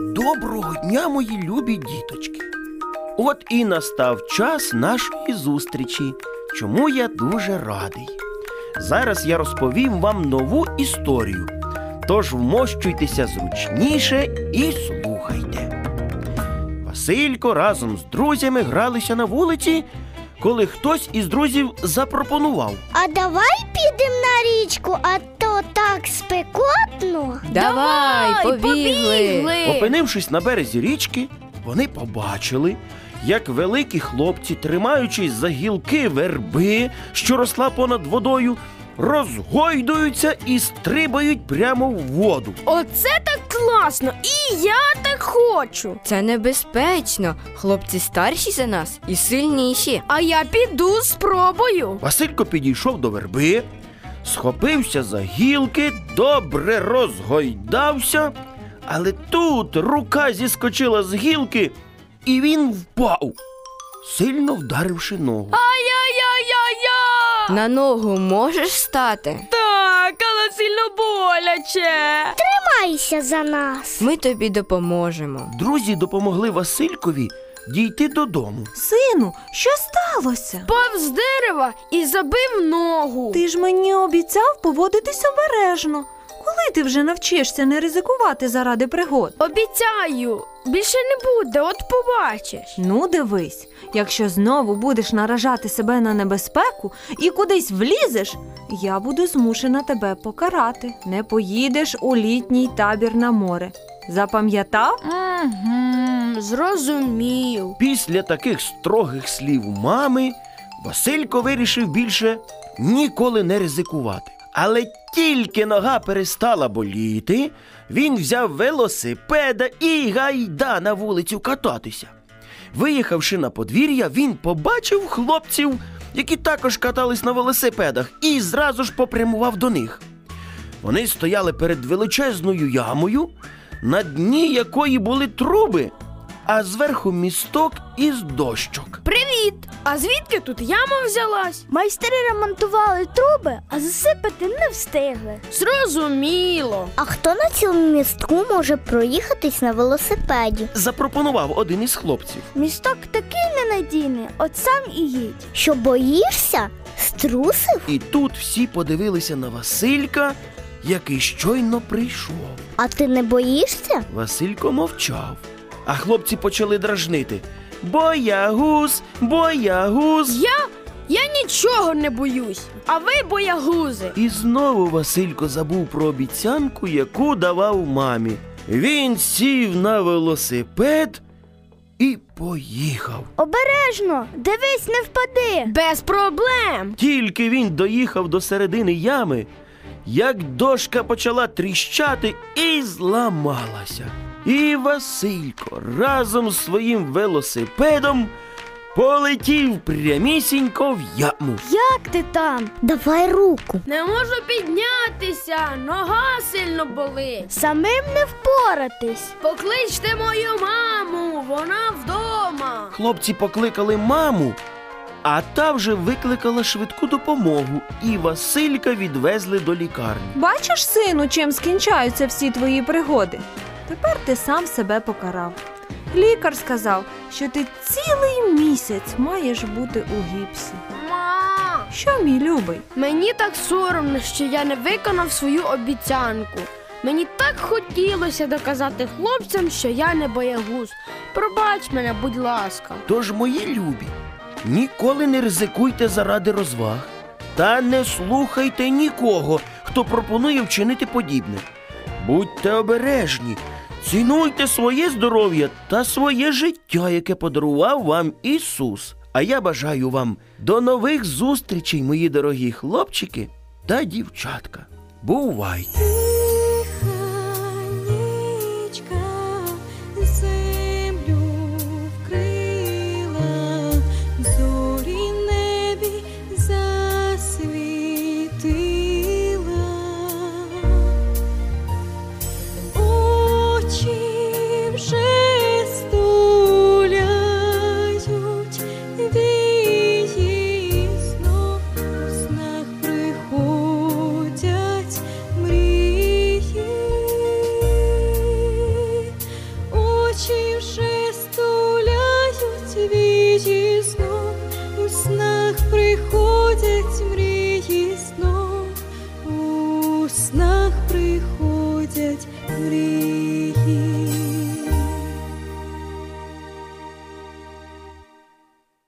Доброго дня, мої любі діточки. От і настав час нашої зустрічі, чому я дуже радий. Зараз я розповім вам нову історію. Тож вмощуйтеся зручніше і слухайте. Василько разом з друзями гралися на вулиці, коли хтось із друзів запропонував. А давай підемо на річку, а то так спекотно. Давай, побігли. Опинившись на березі річки, вони побачили, як великі хлопці, тримаючись за гілки верби, що росла понад водою, розгойдуються і стрибають прямо в воду. Оце так класно! І я так хочу. Це небезпечно. Хлопці старші за нас і сильніші. А я піду спробую. Василько підійшов до верби, схопився за гілки, добре розгойдався, але тут рука зіскочила з гілки, і він впав, сильно вдаривши ногу. Ай-яй-яй-яй-яй! На ногу можеш стати? Так, але сильно боляче. Тримайся за нас. Ми тобі допоможемо. Друзі допомогли Василькові дійти додому. Сину, що сталося? Пав з дерева і забив ногу. Ти ж мені обіцяв поводитись обережно. Коли ти вже навчишся не ризикувати заради пригод? Обіцяю, більше не буде, от побачиш. Ну, дивись, якщо знову будеш наражати себе на небезпеку і кудись влізеш, я буду змушена тебе покарати. Не поїдеш у літній табір на море. Запам'ятав? Угу, зрозумів. Після таких строгих слів мами Василько вирішив більше ніколи не ризикувати. Але тільки нога перестала боліти, він взяв велосипеда і гайда на вулицю кататися. Виїхавши на подвір'я, він побачив хлопців, які також катались на велосипедах, і зразу ж попрямував до них. Вони стояли перед величезною ямою, на дні якої були труби, а зверху місток із дощок. Привіт! А звідки тут яма взялась? Майстри ремонтували труби, а засипати не встигли. Зрозуміло. А хто на цьому містку може проїхатись на велосипеді? Запропонував один із хлопців. Місток такий ненадійний, от сам і їдь. Що боїшся? Струсив? І тут всі подивилися на Василька, який щойно прийшов. А ти не боїшся? Василько мовчав, а хлопці почали дражнити. Боягуз, боягуз. Я? Я нічого не боюсь. А ви боягузи. І знову Василько забув про обіцянку, яку давав мамі. Він сів на велосипед і поїхав. Обережно, дивись, не впади. Без проблем. Тільки він доїхав до середини ями, як дошка почала тріщати і зламалася. І Василько разом з своїм велосипедом полетів прямісінько в яму. Як ти там? Давай руку. Не можу піднятися, нога сильно болить. Самим не впоратись. Покличте мою маму, вона вдома. Хлопці покликали маму, а та вже викликала швидку допомогу, і Василька відвезли до лікарні. Бачиш, сину, чим скінчаються всі твої пригоди? Тепер ти сам себе покарав. Лікар сказав, що ти цілий місяць маєш бути у гіпсі. Ма, Що, мій любий? мені так соромно, що я не виконав свою обіцянку. Мені так хотілося доказати хлопцям, що я не боягуз. Пробач мене, будь ласка. Тож, мої любі, ніколи не ризикуйте заради розваг та не слухайте нікого, хто пропонує вчинити подібне. Будьте обережні, цінуйте своє здоров'я та своє життя, яке подарував вам Ісус. А я бажаю вам до нових зустрічей, мої дорогі хлопчики та дівчатка. Бувайте! вії в снах приходять мрії, очі вже стуляють вії снов у снах приходять мрії снов, у снах приходять мрії.